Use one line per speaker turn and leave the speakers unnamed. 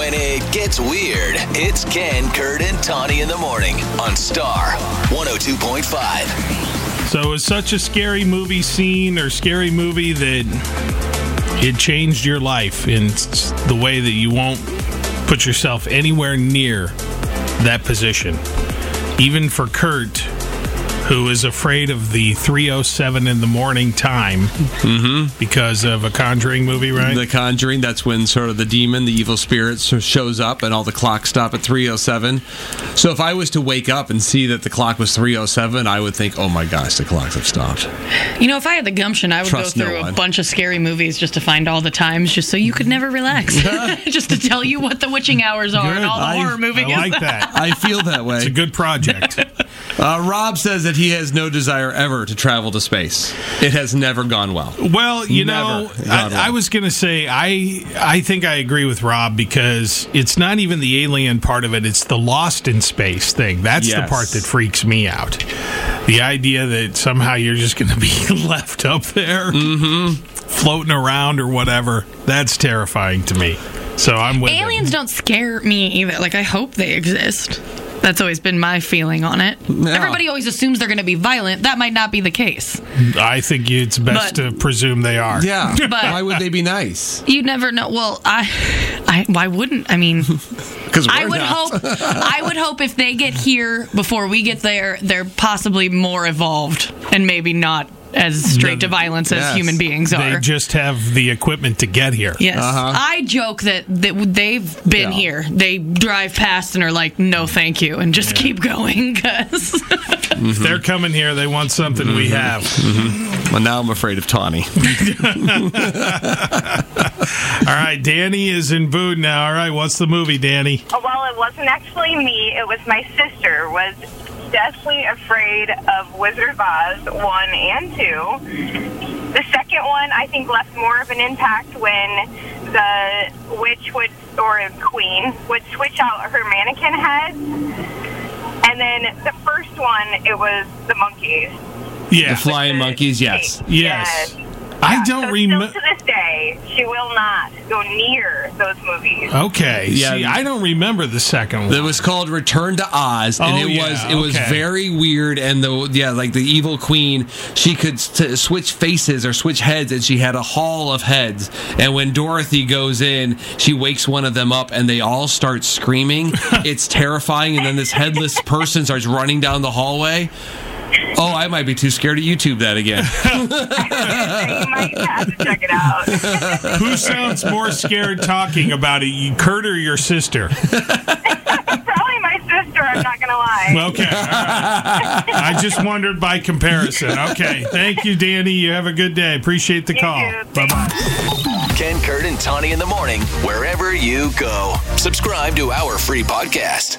When it gets weird, it's Ken, Kurt, and Tawny in the morning on Star 102.5.
So it was such a scary movie scene or scary movie that it changed your life in the way that you won't put yourself anywhere near that position. Even for Kurt, who is afraid of the 307 in the morning time mm-hmm. because of a Conjuring movie, right?
The Conjuring, that's when sort of the demon, the evil spirit, shows up and all the clocks stop at 307. So if I was to wake up and see that the clock was 307, I would think, oh my gosh, the clocks have stopped.
You know, if I had the gumption, I would
Trust
go through
one.
a bunch of scary movies just to find all the times, just so you could never relax. just to tell you what the witching hours are and
Good.
all the
I-
horror movies.
I like that.
I feel that way.
It's a good project.
Uh, Rob says that he has no desire ever to travel to space. It has never gone well.
Well, you
Never
know,
gone well.
I, I was going to say I I think I agree with Rob because it's not even the alien part of it; it's the lost in space thing. That's the part that freaks me out. The idea that somehow you're just going to be left up there,
Mm-hmm.
floating around or whatever. That's terrifying to me. So I'm with him.
Aliens don't scare me either. Like, I hope they exist. That's always been my feeling on it. Everybody always assumes they're going to be violent. That might not be the case.
I think it's best
But-
to presume they are.
Yeah.
But-
Why would they be nice?
You never know. Well, I, I, why wouldn't? I mean,
Because
I would hope. I would hope if they get here before we get there, they're possibly more evolved and maybe not as straight to violence as
Yes.
human beings are.
They just have the equipment to get here.
Yes, uh-huh. I joke that, that they've been
Yeah.
here. They drive past and are like, "No, thank you," and just keep going. Because
If they're coming here, they want something we mm-hmm. have. Mm-hmm.
Well, now I'm afraid of Tawny.
All right, Danny is in Boone now. All right, what's the movie, Danny?
Oh, Well, it wasn't actually me. It was my sister. Was deathly afraid of Wizard of Oz one and two. The second one, I think, left more of an impact when the witch would or queen would switch out her mannequin head. And then the first one, it was the monkeys.
Yeah.
The flying monkeys, yes.
Yes. I don't
so
remember.
Still to this day, she will not go near those movies.
Okay.
Yeah.
See, I don't remember the second one.
It was called Return to Oz, and
Oh,
it
yeah,
was it was
okay.
very weird. And the yeah, like the evil queen, she could t- switch faces or switch heads, and she had a hall of heads. And when Dorothy goes in, she wakes one of them up, and they all start screaming. it's terrifying. And then this headless person starts running down the hallway. Oh, I might be too scared to YouTube that again.
you might have to check it out.
Who sounds more scared talking about it, you- Kurt or your sister?
Probably my sister. I'm not gonna lie.
Okay. all right. I just wondered by comparison. Okay. Thank you, Danny. You have a good day. Appreciate the
You
call.
too.
Bye bye.
Ken, Kurt, and Tawny in the morning, wherever you go. Subscribe to our free podcast.